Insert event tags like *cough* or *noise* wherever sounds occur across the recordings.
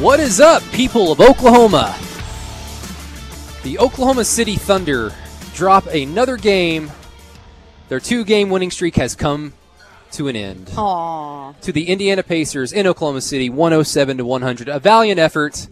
What is up, people of Oklahoma? The Oklahoma City Thunder drop another game. Their two game winning streak has come to an end. Aww. To the Indiana Pacers in Oklahoma City, 107 to 100. A valiant effort,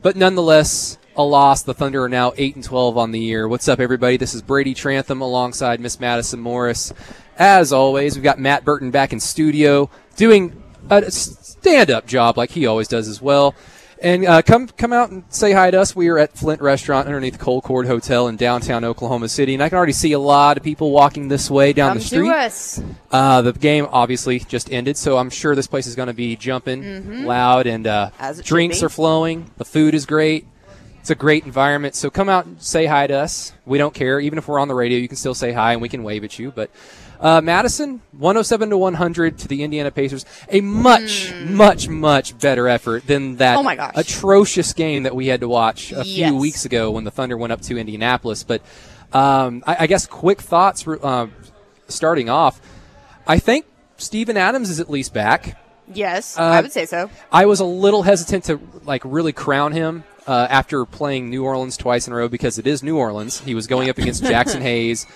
but nonetheless a loss. The Thunder are now 8 and 12 on the year. What's up, everybody? This is Brady Trantham alongside Miss Madison Morris. As always, we've got Matt Burton back in studio doing a stand up job like he always does as well. And uh, come come out and say hi to us. We are at Flint Restaurant underneath Colcord Hotel in downtown Oklahoma City, and I can already see a lot of people walking this way down Come the street. to us. Uh, the game obviously just ended, so I'm sure this place is going to be jumping loud, and uh, Mm-hmm. As it should drinks are flowing. The food is great. It's a great environment. So come out and say hi to us. We don't care, even if we're on the radio. You can still say hi, and we can wave at you. But uh, Madison, 107 to 100 to the Indiana Pacers. A much, much, much better effort than that. Oh my gosh. atrocious game that we had to watch a few weeks ago when the Thunder went up to Indianapolis. But um, I, I guess quick thoughts uh, starting off. I think Steven Adams is at least back. Yes, Uh, I would say so. I was a little hesitant to like really crown him uh, after playing New Orleans twice in a row because it is New Orleans. He was going up against Jaxson *laughs* Hayes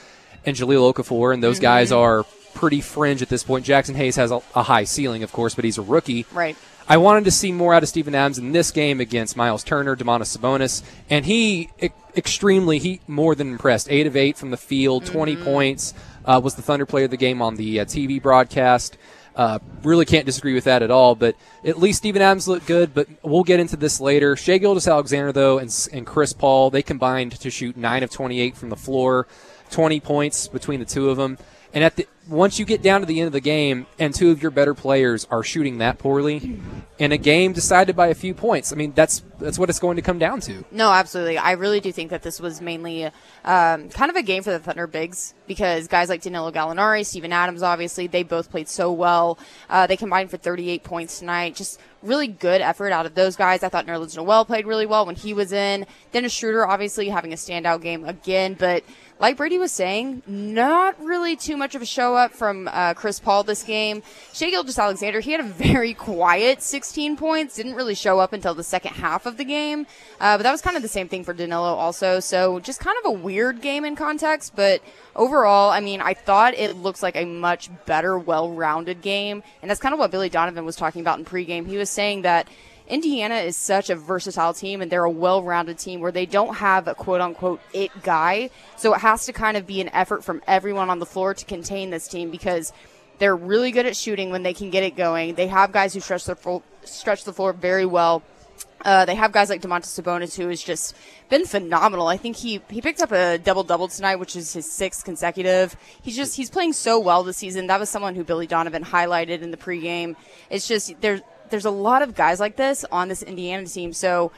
and Jahlil Okafor, and those Mm-hmm. guys are pretty fringe at this point. Jaxson Hayes has a, a high ceiling, of course, but he's a rookie. Right. I wanted to see more out of Steven Adams in this game against Miles Turner, Domantas Sabonis, and he e- extremely he more than impressed. Eight of eight from the field, 20 points. Uh, was the Thunder player of the game on the uh, TV broadcast. Uh, really can't disagree with that at all. But at least Steven Adams looked good. But we'll get into this later. Shai Gilgeous-Alexander though and, and Chris Paul they combined to shoot nine of 28 from the floor, 20 points between the two of them. And at the once you get down to the end of the game and two of your better players are shooting that poorly in a game decided by a few points, I mean that's that's what it's going to come down to. No, absolutely. I really do think that this was mainly um, kind of a game for the Thunder bigs because guys like Danilo Gallinari, Steven Adams, obviously, they both played so well. Uh, they combined for 38 points tonight. Just really good effort out of those guys. I thought Nerlens Noel played really well when he was in. Dennis Schroeder, obviously, having a standout game again, but like Brady was saying, not really too much of a show up from uh, Chris Paul this game. Shai Gilgeous-Alexander, he had a *laughs* very quiet 16 points, didn't really show up until the second half of the game. Uh, but that was kind of the same thing for Danilo also. So just kind of a weird game in context. But overall, I mean, I thought it looks like a much better, well rounded game. And that's kind of what Billy Donovan was talking about in pregame. He was saying that. Indiana is such a versatile team and they're a well rounded team where they don't have a quote unquote it guy. So it has to kind of be an effort from everyone on the floor to contain this team because they're really good at shooting when they can get it going. They have guys who stretch their floor, stretch the floor very well. Uh, they have guys like Domantas Sabonis, who has just been phenomenal. I think he he picked up a double double tonight, which is his sixth consecutive. He's just he's playing so well this season. That was someone who Billy Donovan highlighted in the pregame. It's just there's there's a lot of guys like this on this Indiana team, so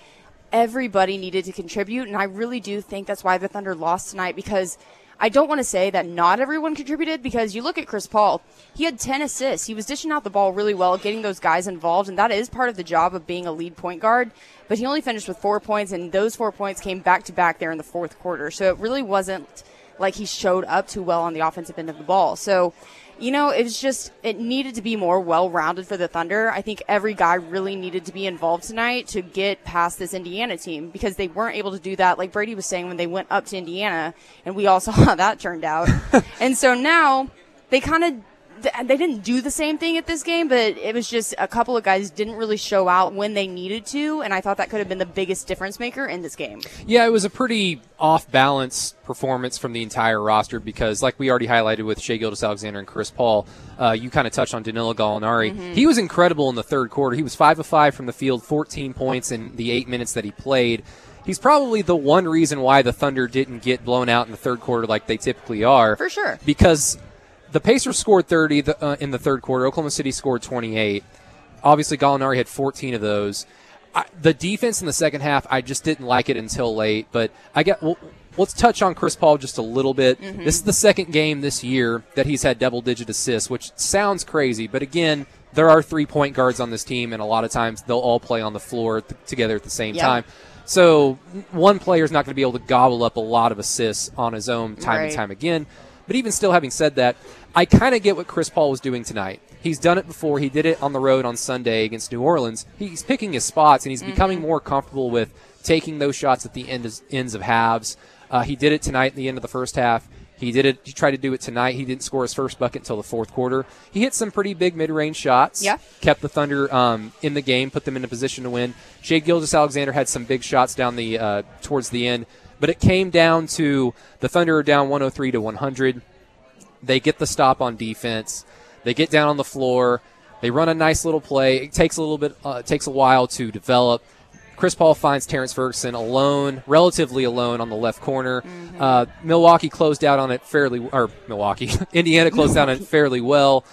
everybody needed to contribute, and I really do think that's why the Thunder lost tonight because. I don't want to say that not everyone contributed because you look at Chris Paul, he had 10 assists. He was dishing out the ball really well, getting those guys involved, and that is part of the job of being a lead point guard. But he only finished with four points, and those four points came back to back there in the fourth quarter. So it really wasn't like he showed up too well on the offensive end of the ball. So, you know, it's just, it needed to be more well rounded for the Thunder. I think every guy really needed to be involved tonight to get past this Indiana team because they weren't able to do that, like Brady was saying, when they went up to Indiana, and we all *laughs* saw how that turned out. *laughs* and so now they kind of th- they didn't do the same thing at this game, but it was just a couple of guys didn't really show out when they needed to, and I thought that could have been the biggest difference maker in this game. Yeah, it was a pretty off balance performance from the entire roster because, like we already highlighted with Shai Gilgeous-Alexander and Chris Paul, uh, you kind of touched on Danilo Gallinari. He was incredible in the third quarter. He was 5 of 5 from the field, 14 points in the eight minutes that he played. He's probably the one reason why the Thunder didn't get blown out in the third quarter like they typically are. For sure. Because the Pacers scored 30 the, uh, in the third quarter. Oklahoma City scored 28. Obviously, Gallinari had 14 of those. I, the defense in the second half, I just didn't like it until late. But I get. Well, let's touch on Chris Paul just a little bit. Mm-hmm. This is the second game this year that he's had double digit assists, which sounds crazy, but again, there are three point guards on this team, and a lot of times they'll all play on the floor th- together at the same Yeah. time. So one player is not going to be able to gobble up a lot of assists on his own time and time again. But even still, having said that, I kind of get what Chris Paul was doing tonight. He's done it before. He did it on the road on Sunday against New Orleans. He's picking his spots, and he's becoming more comfortable with taking those shots at the end ends of halves. Uh, he did it tonight at the end of the first half. He did it. He tried to do it tonight. He didn't score his first bucket until the fourth quarter. He hit some pretty big mid-range shots. Yeah. kept the Thunder um, in the game, put them in a position to win. Shai Gilgeous-Alexander had some big shots down the uh, towards the end, but it came down to the Thunder down 103 to 100. They get the stop on defense. They get down on the floor. They run a nice little play. It takes a little bit. Uh, it takes a while to develop. Chris Paul finds Terrence Ferguson alone, relatively alone on the left corner. Uh, Milwaukee closed out on it fairly, or Milwaukee, *laughs* Indiana closed out on it fairly well.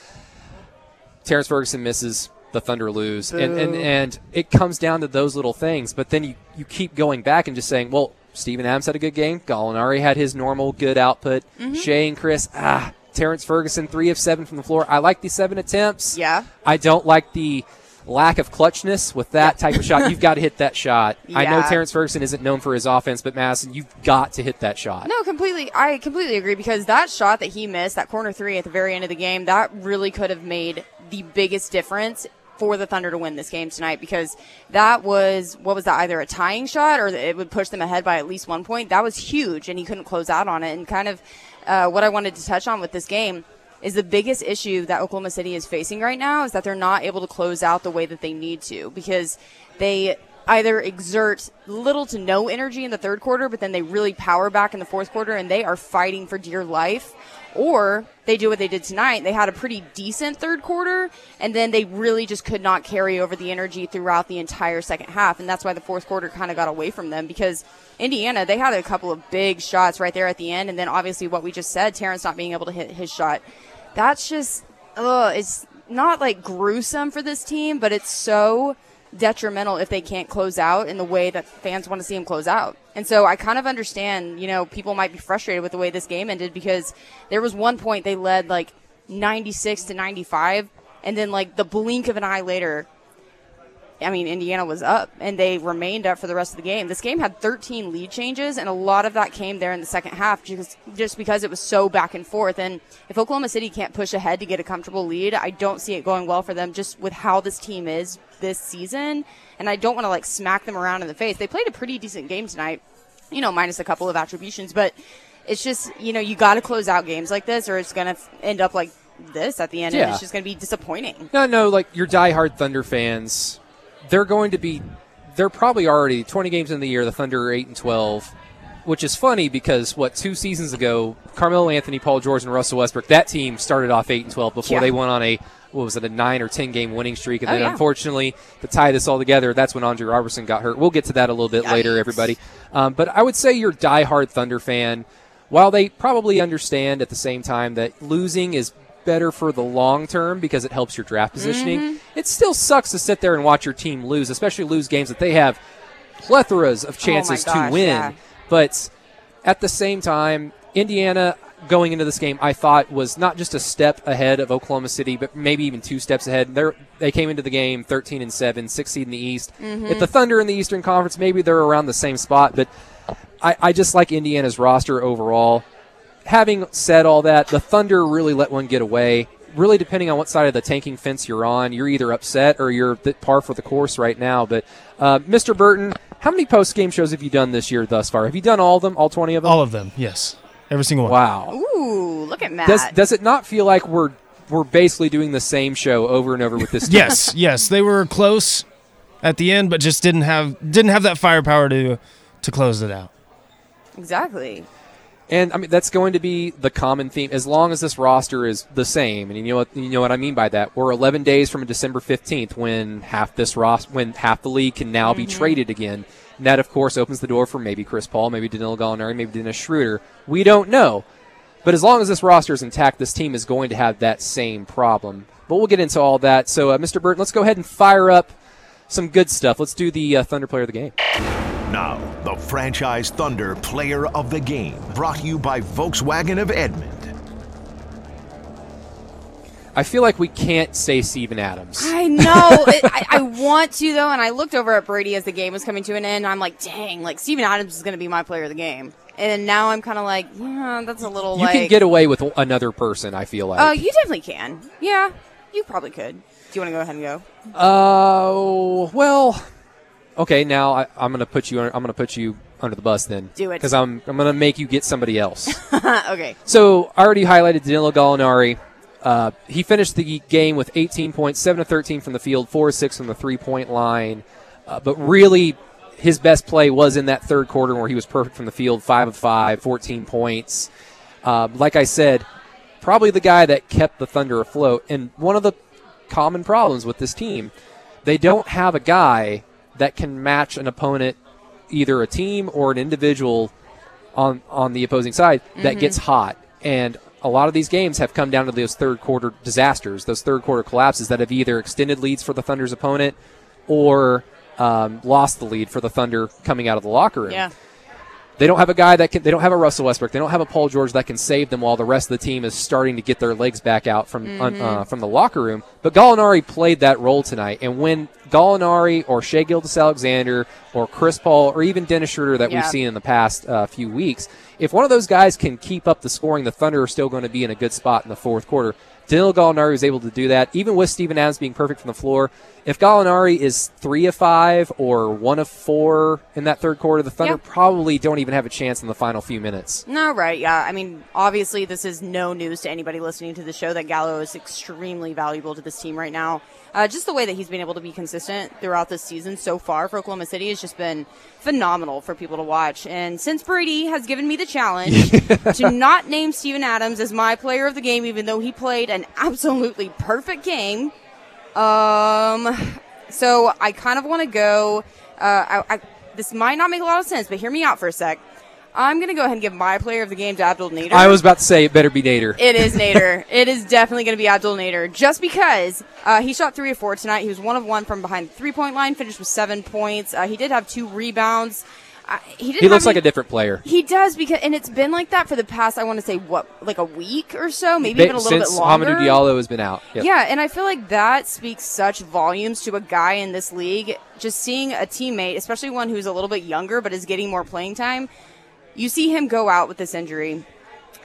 Terrence Ferguson misses. The Thunder lose, and, and and it comes down to those little things. But then you you keep going back and just saying, well, Steven Adams had a good game. Gallinari had his normal good output. Mm-hmm. Shai and Chris, ah, Terrence Ferguson three of seven from the floor. I like the seven attempts. Yeah. I don't like the lack of clutchness with that type of shot. *laughs* You've got to hit that shot. I know Terrence Ferguson isn't known for his offense, but Madison, you've got to hit that shot. No, completely. I completely agree because that shot that he missed, that corner three at the very end of the game, that really could have made the biggest difference for the Thunder to win this game tonight because that was what was that either a tying shot or it would push them ahead by at least one point. That was huge, and he couldn't close out on it. And kind of uh, what I wanted to touch on with this game is the biggest issue that Oklahoma City is facing right now is that they're not able to close out the way that they need to because they either exert little to no energy in the third quarter, but then they really power back in the fourth quarter and they are fighting for dear life. Or they do what they did tonight. They had a pretty decent third quarter, and then they really just could not carry over the energy throughout the entire second half. And that's why the fourth quarter kind of got away from them because Indiana, they had a couple of big shots right there at the end. And then obviously what we just said, Terrence not being able to hit his shot. That's just, ugh, it's not like gruesome for this team, but it's so detrimental if they can't close out in the way that fans want to see them close out. And so I kind of understand, you know, people might be frustrated with the way this game ended because there was one point they led like 96 to 95 and then like the blink of an eye later I mean, Indiana was up and they remained up for the rest of the game. This game had 13 lead changes, and a lot of that came there in the second half just, just because it was so back and forth. And if Oklahoma City can't push ahead to get a comfortable lead, I don't see it going well for them just with how this team is this season. And I don't want to like smack them around in the face. They played a pretty decent game tonight, you know, minus a couple of attributions, but it's just, you know, you got to close out games like this or it's going to end up like this at the end, and Yeah. it's just going to be disappointing. No, no, like your diehard Thunder fans, they're going to be, they're probably already 20 games in the year. The Thunder are eight and 12, which is funny because what two seasons ago, Carmelo Anthony, Paul George, and Russell Westbrook, that team started off eight and 12 before Yeah. they went on a what was it a nine or 10 game winning streak, and Oh, then yeah. unfortunately to tie this all together, that's when Andre Roberson got hurt. We'll get to that a little bit later, everybody. Um, but I would say your diehard Thunder fan, while they probably understand at the same time that losing is better for the long term because it helps your draft positioning, Mm-hmm. It still sucks to sit there and watch your team lose, especially lose games that they have plethoras of chances Oh gosh, to win. yeah. But at the same time, Indiana going into this game, I thought was not just a step ahead of Oklahoma City, but maybe even two steps ahead. They they came into the game 13 and seven, six seed in the East. Mm-hmm. If the Thunder in the Eastern Conference, maybe they're around the same spot. But I, I just like Indiana's roster overall. Having said all that, the Thunder really let one get away. Really, depending on what side of the tanking fence you're on, you're either upset or you're th- par for the course right now. But uh, Mr. Burton, how many post game shows have you done this year thus far? Have you done all of them, all 20 of them? All of them, yes. Every single one. Wow. Ooh, look at Matt. Does does it not feel like we're we're basically doing the same show over and over with this? *laughs* team? Yes, yes. They were close at the end, but just didn't have didn't have that firepower to to close it out. exactly. And I mean that's going to be the common theme as long as this roster is the same. And you know what you know what I mean by that. We're 11 days from December 15th when half this roster when half the league can now be traded again. And that of course opens the door for maybe Chris Paul, maybe Danilo Gallinari, maybe Dennis Schroeder. We don't know. But as long as this roster is intact, this team is going to have that same problem. But we'll get into all that. So, uh, Mr. Burton, let's go ahead and fire up some good stuff. Let's do the uh, Thunder player of the game. Now, the franchise Thunder player of the game, brought to you by Volkswagen of Edmond. I feel like we can't say Steven Adams. I know. *laughs* it, I, I want to though, and I looked over at Brady as the game was coming to an end. And I'm like, dang, like Steven Adams is going to be my player of the game. And now I'm kind of like, yeah, that's a little You like. can get away with another person. I feel like. Oh, you definitely can. Yeah, you probably could. Do you want to go ahead and go? Oh well, okay. Now I, I'm going to put you. I'm going to put you under the bus then. Do it. because I'm I'm going to make you get somebody else. *laughs* okay. so I already highlighted Danilo Gallinari. Uh, he finished the game with 18 points, 7 to 13 from the field, 4 6 from the three point line. Uh, but really, his best play was in that third quarter where he was perfect from the field 5 of 5, 14 points. Uh, like I said, probably the guy that kept the Thunder afloat. And one of the common problems with this team, they don't have a guy that can match an opponent, either a team or an individual on on the opposing side that gets hot. And a lot of these games have come down to those third quarter disasters, those third quarter collapses that have either extended leads for the Thunder's opponent or um, lost the lead for the Thunder coming out of the locker room. Yeah. They don't have a guy that can. They don't have a Russell Westbrook. They don't have a Paul George that can save them while the rest of the team is starting to get their legs back out from un- uh, from the locker room. But Gallinari played that role tonight, and when Gallinari or Shai Gilgeous-Alexander or Chris Paul or even Dennis Schroeder that we've seen in the past uh, few weeks, if one of those guys can keep up the scoring, the Thunder are still going to be in a good spot in the fourth quarter. Danilo Gallinari was able to do that, even with Steven Adams being perfect from the floor. If Gallinari is three of five or one of four in that third quarter, the Thunder Yeah. probably don't even have a chance in the final few minutes. No, right. Yeah. I mean, obviously, this is no news to anybody listening to the show that Gallo is extremely valuable to this team right now. Uh, just the way that he's been able to be consistent throughout this season so far for Oklahoma City has just been phenomenal for people to watch. And since Brady has given me the challenge *laughs* to not name Steven Adams as my player of the game, even though he played an *laughs* absolutely perfect game, um, so I kind of want to go. Uh, I, I, this might not make a lot of sense, but hear me out for a sec. I'm gonna go ahead and give my player of the game to Abdul Nader. I was about to say it better be Nader. It is *laughs* Nader. it is definitely going to be Abdul Nader, just because uh, he shot three of four tonight. He was one of one from behind the three point line, finished with seven points. Uh, he did have two rebounds. Uh, he didn't he looks have like a different player. He does because, and it's been like that for the past. I want to say what, like a week or so, maybe even a little Since bit longer. Hamidou Diallo has been out. Yep. Yeah, and I feel like that speaks such volumes to a guy in this league. Just seeing a teammate, especially one who's a little bit younger but is getting more playing time, you see him go out with this injury,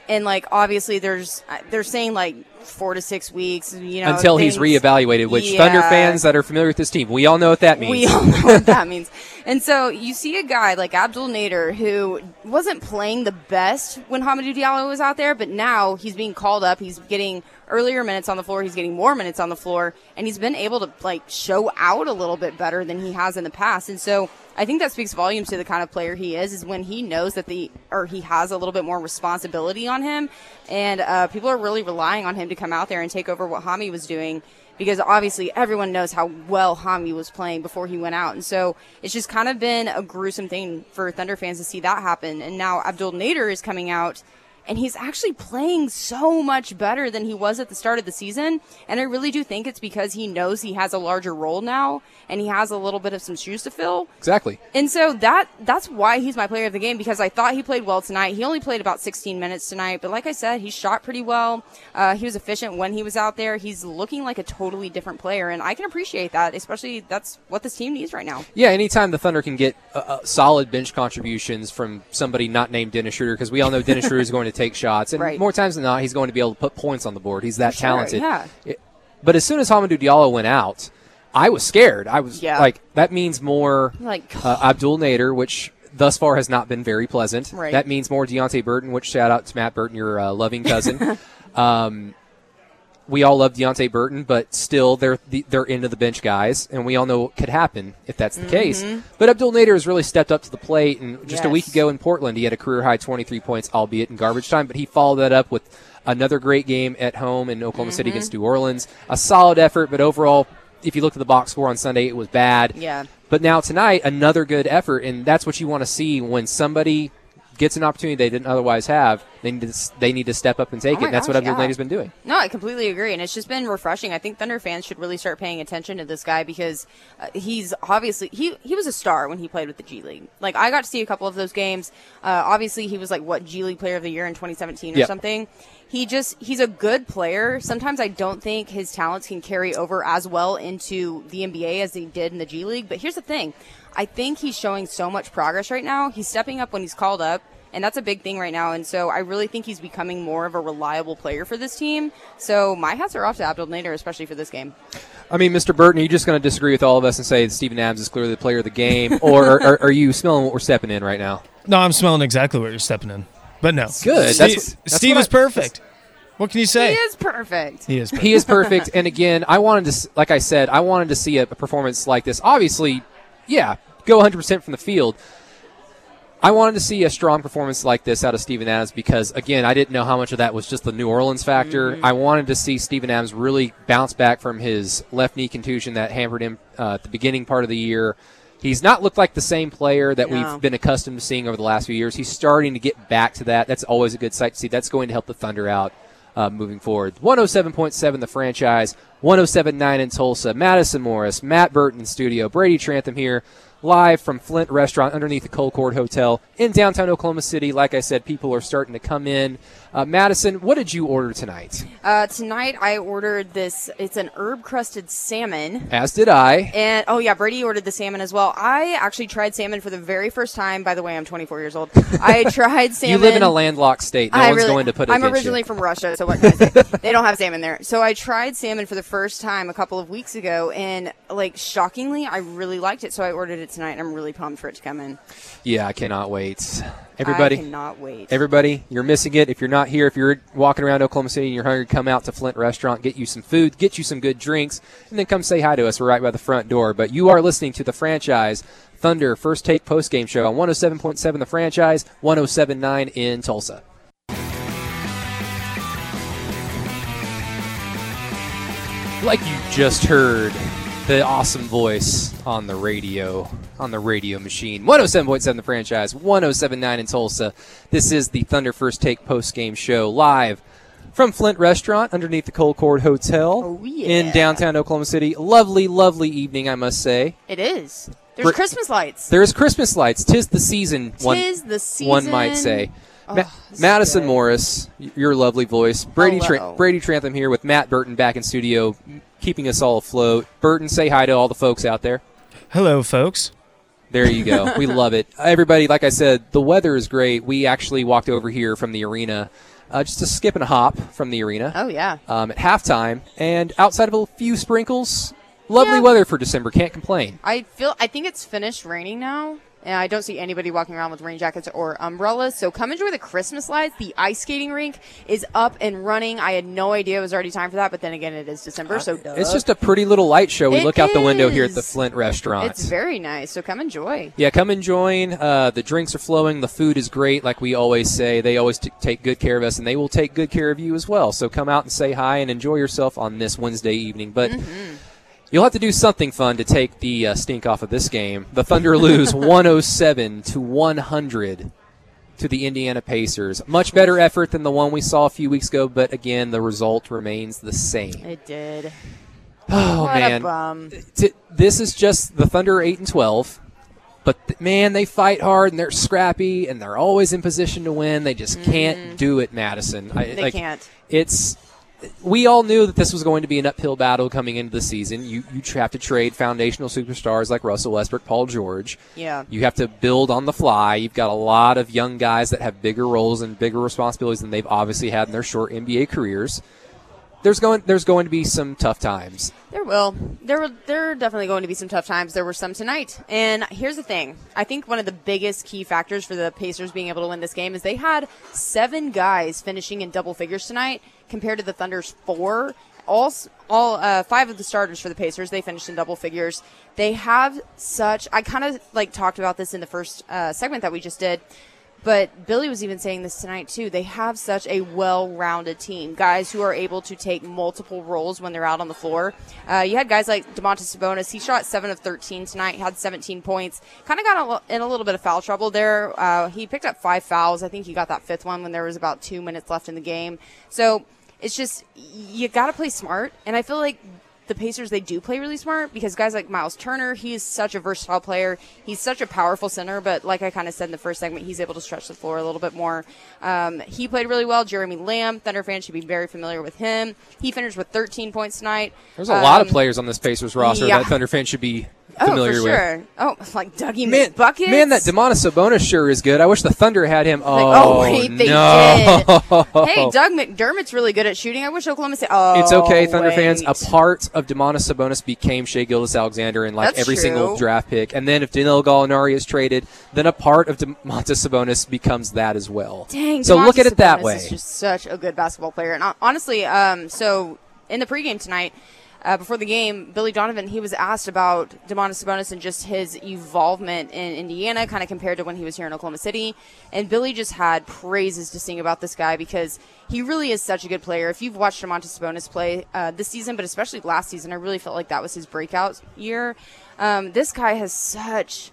and like obviously there's they're saying like four to six weeks, you know, Until he's things- reevaluated, which Thunder fans that are familiar with this team, we all know what that means. We all know what that means. *laughs* And so you see a guy like Abdul Nader who wasn't playing the best when Hamidou Diallo was out there, but now he's being called up. He's getting earlier minutes on the floor. He's getting more minutes on the floor, and he's been able to like show out a little bit better than he has in the past. And so I think that speaks volumes to the kind of player he is. Is when he knows that the or he has a little bit more responsibility on him, and uh, people are really relying on him to come out there and take over what Hami was doing because obviously everyone knows how well Hami was playing before he went out. And so it's just kind of been a gruesome thing for Thunder fans to see that happen. And now Abdul Nader is coming out and he's actually playing so much better than he was at the start of the season. And I really do think it's because he knows he has a larger role now and he has a little bit of some shoes to fill. Exactly. And so that that's why he's my player of the game because I thought he played well tonight. He only played about 16 minutes tonight, but like I said, he shot pretty well. Uh, he was efficient when he was out there. He's looking like a totally different player, and I can appreciate that. Especially that's what this team needs right now. Yeah, anytime the Thunder can get uh, uh, solid bench contributions from somebody not named Dennis Schroeder, because we all know Dennis *laughs* Schroeder is going to take shots, and Right. more times than not, he's going to be able to put points on the board. He's that Sure, talented. yeah. It- but as soon as Hamidou Diallo went out, I was scared. I was Yeah. like, that means more Like- uh, Abdul Nader, which thus far has not been very pleasant. Right. That means more Deonte Burton, which shout out to Matt Burton, your uh, loving cousin. *laughs* um, we all love Deonte Burton, but still they're the, they're into the bench guys, and we all know what could happen if that's the case. Mm-hmm. But Abdul Nader has really stepped up to the plate, and just a week ago in Portland, he had a career high 23 points, albeit in garbage time. But he followed that up with another great game at home in Oklahoma City mm-hmm. against New Orleans. A solid effort, but overall, if you look at the box score on Sunday, it was bad. Yeah. But now tonight, another good effort, and that's what you want to see when somebody gets an opportunity they didn't otherwise have, they need to, they need to step up and take Oh it. And that's what gosh, Abdul yeah. has been doing. No, I completely agree, and it's just been refreshing. I think Thunder fans should really start paying attention to this guy because uh, he's obviously he he was a star when he played with the G League. Like I got to see a couple of those games. Uh, obviously, he was like what G League Player of the Year in 2017 or Yep. something. He just he's a good player. Sometimes I don't think his talents can carry over as well into the NBA as they did in the G League. But here's the thing. I think he's showing so much progress right now. He's stepping up when he's called up. And that's a big thing right now. And so I really think he's becoming more of a reliable player for this team. So my hats are off to Abdul Nader, especially for this game. I mean, Mr. Burton, are you just going to disagree with all of us and say that Steven Adams is clearly the player of the game, or are, are, are you smelling what we're stepping in right now? No, I'm smelling exactly what you're stepping in. But no. Good. Steve, That's- that's Steve what is I- perfect. What can you say? He is perfect. He is perfect. He is perfect. and again, I wanted to, like I said, I wanted to see a, a performance like this. Obviously, yeah, go 100% from the field. I wanted to see a strong performance like this out of Steven Adams because, again, I didn't know how much of that was just the New Orleans factor. I wanted to see Steven Adams really bounce back from his left knee contusion that hampered him uh, at the beginning part of the year. He's not looked like the same player that No. we've been accustomed to seeing over the last few years. He's starting to get back to that. That's always a good sight to see. That's going to help the Thunder out uh, moving forward. 107.7 the franchise, 107.9 in Tulsa. Madison Morris, Matt Burton studio, Brady Trantham here, live from Flint Restaurant underneath the Colcord Hotel in downtown Oklahoma City. Like I said, people are starting to come in. Uh, Madison, what did you order tonight? Uh, tonight I ordered this. It's an herb crusted salmon. As did I. And oh yeah, Brady ordered the salmon as well. I actually tried salmon for the very first time. By the way, I'm 24 years old. *laughs* I tried salmon. You live in a landlocked state. No I one's really- going to put it in. I'm originally you. from Russia, so what can I say? *laughs* they don't have salmon there. So I tried salmon for the first time a couple of weeks ago, and like shockingly, I really liked it. So I ordered it tonight, and I'm really pumped for it to come in. Yeah, I cannot wait. Everybody, I cannot wait. Everybody, you're missing it. If you're not here, if you're walking around Oklahoma City and you're hungry, come out to Flint Restaurant, get you some food, get you some good drinks, and then come say hi to us. We're right by the front door. But you are listening to the franchise Thunder First Take Post Game Show on 107.7 The Franchise, 107.9 in Tulsa. Like you just heard the awesome voice on the radio, on the radio machine. 107.7 the franchise, 107.9 in Tulsa. This is the Thunder First Take post game show live from Flint Restaurant underneath the Colcord Hotel Oh, yeah. in downtown Oklahoma City. Lovely, lovely evening, I must say. it is. There's Br- Christmas lights. There is Christmas lights. Tis the season. one, Tis the season. one might say. Oh, Ma- this Madison good. Morris, your lovely voice. Brady Tra- Brady Trantham here with Matt Burton back in studio, keeping us all afloat. Burton, say hi to all the folks out there. Hello, folks. There you go. we love it. Everybody, like I said, the weather is great. We actually walked over here from the arena, uh, just a skip and a hop from the arena Oh yeah. um, at halftime, and outside of a few sprinkles, lovely Yeah. weather for December. Can't complain. I feel. I think it's finished raining now. And I don't see anybody walking around with rain jackets or umbrellas. So come enjoy the Christmas lights. The ice skating rink is up and running. I had no idea it was already time for that, but then again, it is December, so duh. It's just a pretty little light show. We It look out the window here at the. Flint restaurant. It's very nice. So come enjoy. Yeah, come and join. Uh, the drinks are flowing. The food is great, like we always say. They always t- take good care of us, and they will take good care of you as well. So come out and say hi and enjoy yourself on this Wednesday evening. But you'll have to do something fun to take the uh, stink off of this game. The Thunder lose *laughs* 107 to 100 to the Indiana Pacers. Much better effort than the one we saw a few weeks ago, but again, the result remains the same. It did. *sighs* Oh what man, a bum. This is just the Thunder eight and twelve, but th- man, they fight hard and they're scrappy and they're always in position to win. They just can't do it, Madison. I, Mm-hmm. They like, can't. It's we all knew that this was going to be an uphill battle coming into the season. You you have to trade foundational superstars like Russell Westbrook, Paul George. Yeah. You have to build on the fly. You've got a lot of young guys that have bigger roles and bigger responsibilities than they've obviously had in their short NBA careers. There's going there's going to be some tough times. There will. There will. There are definitely going to be some tough times. There were some tonight. And here's the thing. I think one of the biggest key factors for the Pacers being able to win this game is they had seven guys finishing in double figures tonight compared to the Thunder's four. All, all uh, five of the starters for the Pacers, they finished in double figures. They have such. I kind of like talked about this in the first uh, segment that we just did But Billy was even saying this tonight too. They have such a well-rounded team, guys who are able to take multiple roles when they're out on the floor. Uh, you had guys like Domantas Sabonis. He shot seven of thirteen tonight. Had 17 points. Kind of got in a little bit of foul trouble there. Uh, he picked up five fouls. I think he got that fifth one when there was about two minutes left in the game. So it's just you got to play smart, and I feel like the Pacers they do play really smart because guys like Miles Turner, he is such a versatile player. He's such a powerful center, but like I kind of said in the first segment, he's able to stretch the floor a little bit more. Um, he played really well. Jeremy Lamb, Thunder fans should be very familiar with him. He finished with 13 points tonight. There's a lot of Um, players on this Pacers roster yeah. that Thunder fans should be Oh, familiar for with. sure. Oh, like Dougie Man, man, that Domantas Sabonis sure is good. I wish the Thunder had him. Oh, oh, wait, they no. Hey, *laughs* Doug McDermott's really good at shooting. I wish Oklahoma City. Oh, It's okay, Thunder fans. A part of Domantas Sabonis became Shai Gilgeous-Alexander in like That's every single draft pick. And then if Danilo Gallinari is traded, then a part of Domantas Sabonis becomes that as well. Dang. so look at it that way. Is just such a good basketball player, and honestly, um, so in the pregame tonight. Uh, before the game, Billy Donovan he was asked about Domantas Sabonis and just his evolvement in Indiana, kind of compared to when he was here in Oklahoma City. And Billy just had praises to sing about this guy because he really is such a good player. If you've watched Domantas Sabonis play uh, this season, but especially last season, I really felt like that was his breakout year. Um, this guy has such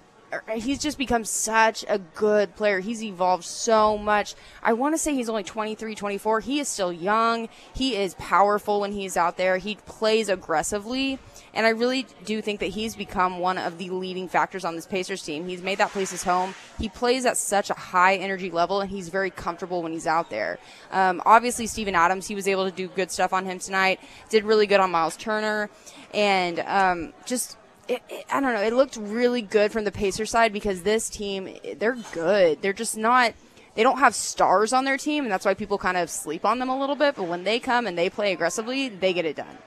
he's just become such a good player. He's evolved so much. I want to say he's only 23, 24. He is still young. He is powerful when he's out there. He plays aggressively. And I really do think that he's become one of the leading factors on this Pacers team. He's made that place his home. He plays at such a high energy level, and he's very comfortable when he's out there. Um, obviously, Steven Adams, he was able to do good stuff on him tonight. Did really good on Miles Turner, and um, just it, it, I don't know. It looked really good from the Pacer side because this team, they're good. They're just not. They don't have stars on their team, and that's why people kind of sleep on them a little bit. But when they come and they play aggressively, they get it done.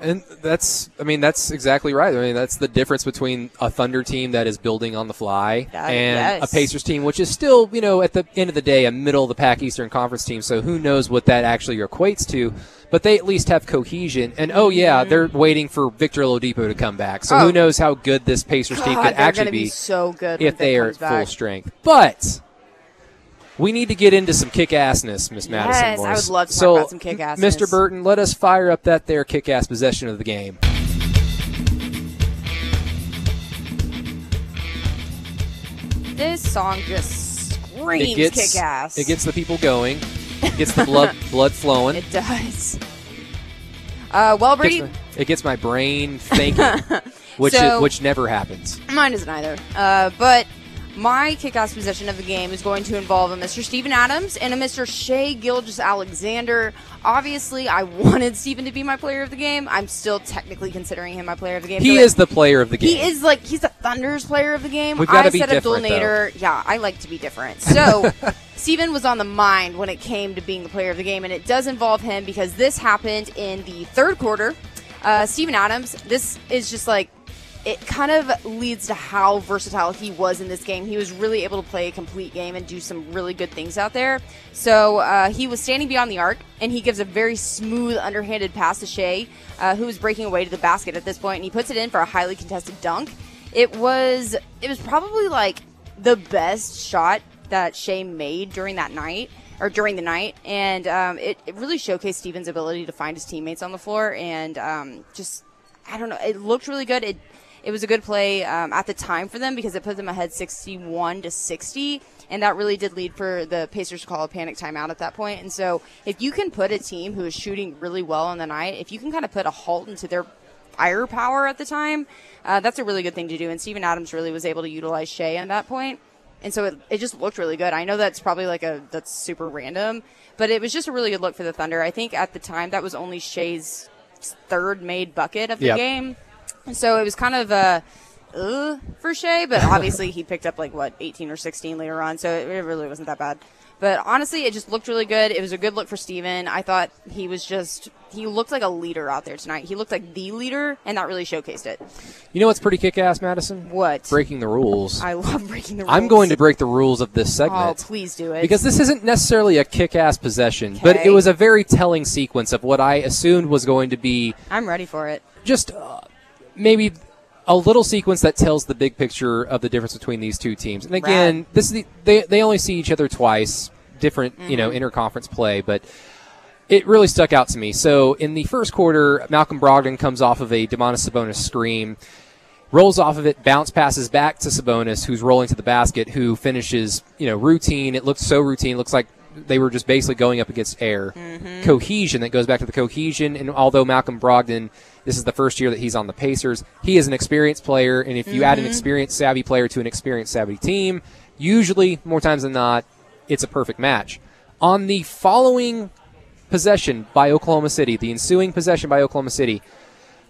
And that's, I mean, that's exactly right. I mean, that's the difference between a Thunder team that is building on the fly Uh, and yes. a Pacers team, which is still, you know, at the end of the day, a middle of the pack Eastern Conference team. So who knows what that actually equates to. But they at least have cohesion. And oh, yeah, they're waiting for Victor Oladipo to come back. So Mm-hmm. Oh. who knows how good this Pacers team could actually gonna be so good if they are at full strength. But. We need to get into some kick assness, Miss Madison. Yes, I would love to talk about some kick-assness. Mr. Burton, let us fire up that there kick ass possession of the game. This song just screams gets kick ass. It gets the people going. It gets the *laughs* blood blood flowing. It does. Uh, well, It gets Brady, my- it gets my brain thinking, *laughs* which So- is, which never happens. Mine doesn't either. Uh, but my kick-ass possession of the game is going to involve a Mr. Steven Adams and a Mr. Shai Gilgeous-Alexander. Obviously, I *laughs* wanted Steven to be my player of the game. I'm still technically considering him my player of the game. He So is the player of the game. He is like he's the Thunder's player of the game. We've I be said Abdul Nader. Yeah, I like to be different. So *laughs* Steven was on the mind when it came to being the player of the game, and it does involve him because this happened in the third quarter. Uh, Steven Adams. This is just like it kind of leads to how versatile he was in this game. He was really able to play a complete game and do some really good things out there. So uh, he was standing beyond the arc, and he gives a very smooth, underhanded pass to Shai, uh, who was breaking away to the basket at this point, and he puts it in for a highly contested dunk. It was it was probably like the best shot that Shai made during that night or during the night, and um, it, it really showcased Steven's ability to find his teammates on the floor and um, just I don't know. It looked really good. It it was a good play um, at the time for them because it put them ahead 61 to 60, and that really did lead for the Pacers to call a panic timeout at that point. And so, if you can put a team who is shooting really well on the night, if you can kind of put a halt into their firepower at the time, uh, that's a really good thing to do. And Steven Adams really was able to utilize Shai at that. And so it, it just looked really good. I know that's probably like a that's super random, but it was just a really good look for the Thunder. I think at the time that was only Shai's third made bucket of the Yep. game. So it was kind of a uh, for Shai, but *laughs* obviously he picked up like what 18 or 16 later on, so it, it really wasn't that bad. But honestly, it just looked really good. It was a good look for Steven. I thought he was just he looked like a leader out there tonight. He looked like the leader, and that really showcased it. You know what's pretty kick ass, Madison? What? Breaking the rules. I love breaking the rules. I'm going to break the rules of this segment. Oh, please do it. Because this isn't necessarily a kick ass possession, but it was a very telling sequence of what I assumed was going to be I'm ready for it. just uh, maybe a little sequence that tells the big picture of the difference between these two teams. And again, Rad. this is the, they they only see each other twice, different you Mm-hmm. know interconference play, but it really stuck out to me. So in the first quarter, Malcolm Brogdon comes off of a Domantas Sabonis screen, rolls off of it, bounce passes back to Sabonis, who's rolling to the basket, who finishes you know routine. It looks so routine. Looks like they were just basically going up against air. Mm-hmm. Cohesion that goes back to the cohesion. And although Malcolm Brogdon, this is the first year that he's on the Pacers, he is an experienced player. And if you add an mm-hmm. experienced savvy player to an experienced savvy team, usually more times than not, it's a perfect match. On the following possession by Oklahoma City, the ensuing possession by Oklahoma City,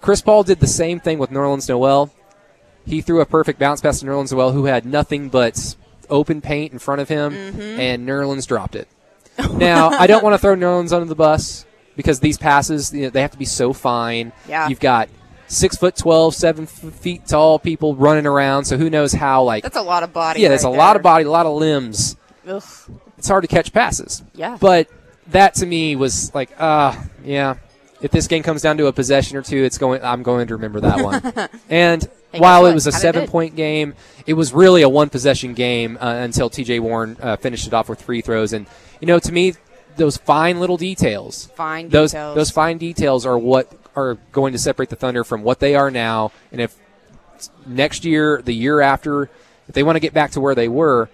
Chris Paul did the same thing with Nerlens Noel. He threw a perfect bounce pass to Nerlens Noel, who had nothing but open paint in front of him, and Nerlens dropped it. *laughs* now, I don't want to throw Nerlens under the bus because these passes, you know, they have to be so fine. Yeah. You've got six foot 12, seven feet tall people running around, so who knows how, like, That's a lot of body. yeah, there's right a lot of body, a lot of limbs Ugh. it's hard to catch passes. Yeah. But that to me was like, ah, yeah. If this game comes down to a possession or two, it's going. I'm going to remember that one. *laughs* and While it was a seven did. point game, it was really a one possession game uh, until T.J. Warren uh, finished it off with free throws. And you know, to me, those fine little details, Fine those details. those fine details are what are going to separate the Thunder from what they are now. And if next year, the year after, if they want to get back to where they were,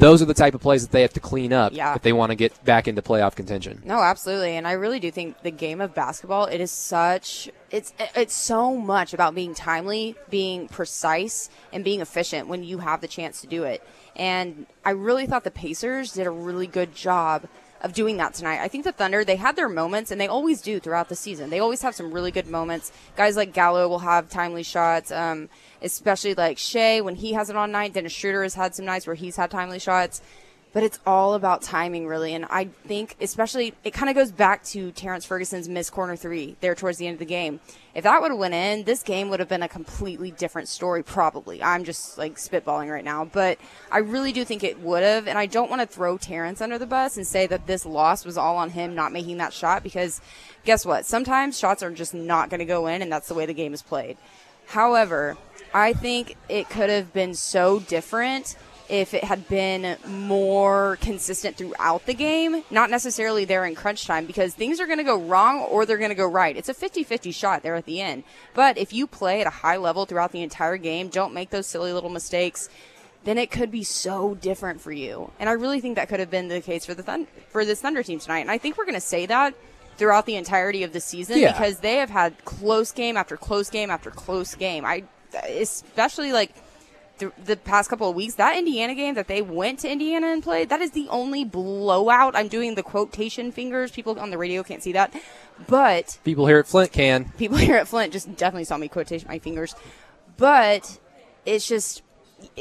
those are the type of plays that they have to clean up Yeah. if they want to get back into playoff contention. No, absolutely, and I really do think the game of basketball it is such it's it's so much about being timely, being precise, and being efficient when you have the chance to do it. And I really thought the Pacers did a really good job of doing that tonight. I think the Thunder they had their moments, and they always do throughout the season. They always have some really good moments. Guys like Gallo will have timely shots. Um, especially like Shai when he has it on night. Dennis Schroeder has had some nights where he's had timely shots but it's all about timing really. And i think especially it kind of goes back to terrence ferguson's missed corner three there towards the end of the game. If that would have went in this game would have been a completely different story probably. I'm just like spitballing right now. But i really do think it would have and i don't want to throw terrence under the bus and say that this loss was all on him not making that shot because guess what? Sometimes shots are just not going to go in and that's the way the game is played. However i think it could have been so different if it had been more consistent throughout the game, not necessarily there in crunch time, because things are going to go wrong or they're going to go right. It's a 50 50 shot there at the end. But if you play at a high level throughout the entire game, don't make those silly little mistakes, then it could be so different for you. And I really think that could have been the case for the Thun- for this Thunder team tonight. And I think we're going to say that throughout the entirety of the season Yeah. because they have had close game after close game after close game. I especially like the, the past couple of weeks, that Indiana game that they went to Indiana and played, that is the only blowout. I'm doing the quotation fingers. People on the radio can't see that. But People here at Flint can. people here at Flint just definitely saw me quotation my fingers. But it's just,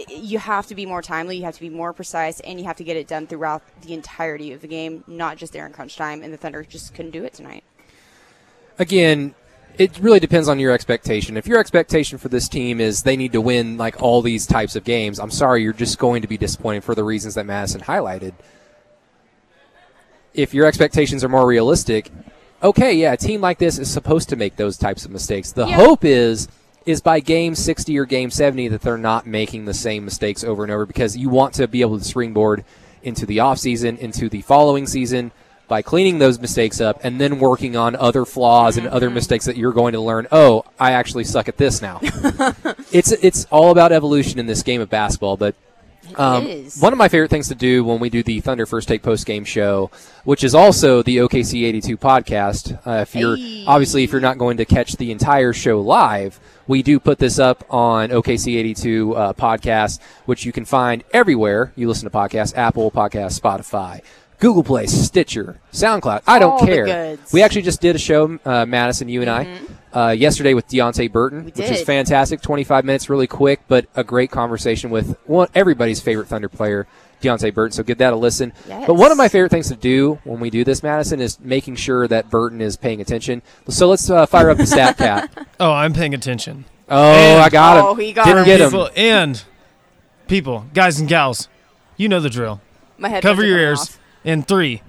you have to be more timely, you have to be more precise, and you have to get it done throughout the entirety of the game, not just there in crunch time. And the Thunder just couldn't do it tonight. Again, it really depends on your expectation. If your expectation for this team is they need to win like all these types of games, I'm sorry, you're just going to be disappointed for the reasons that Madison highlighted. If your expectations are more realistic, okay, yeah, a team like this is supposed to make those types of mistakes. The Yeah. hope is is by game 60 or game 70 that they're not making the same mistakes over and over because you want to be able to springboard into the offseason, into the following season by cleaning those mistakes up and then working on other flaws and other mistakes that you're going to learn, "Oh, I actually suck at this now." *laughs* it's it's all about evolution in this game of basketball, but um, one of my favorite things to do when we do the Thunder First Take post game show, which is also the OKC 82 podcast. Uh, if you're Hey. obviously if you're not going to catch the entire show live, we do put this up on OKC 82 uh, podcast, which you can find everywhere you listen to podcasts: Apple Podcast, Spotify. Google Play, Stitcher, SoundCloud. I don't All the care. goods. We actually just did a show, uh, Madison, you and I, uh, yesterday with Deonte Burton, which is did. fantastic. 25 minutes, really quick, but a great conversation with one everybody's favorite Thunder player, Deonte Burton. So give that a listen. Yes. But one of my favorite things to do when we do this, Madison, is making sure that Burton is paying attention. So let's uh, fire up the stat cat. *laughs* Oh, I'm paying attention. Oh, And- I got him. Oh, he got Didn't him. get him. people and people, guys and gals, you know the drill. My head Cover your ears. In three,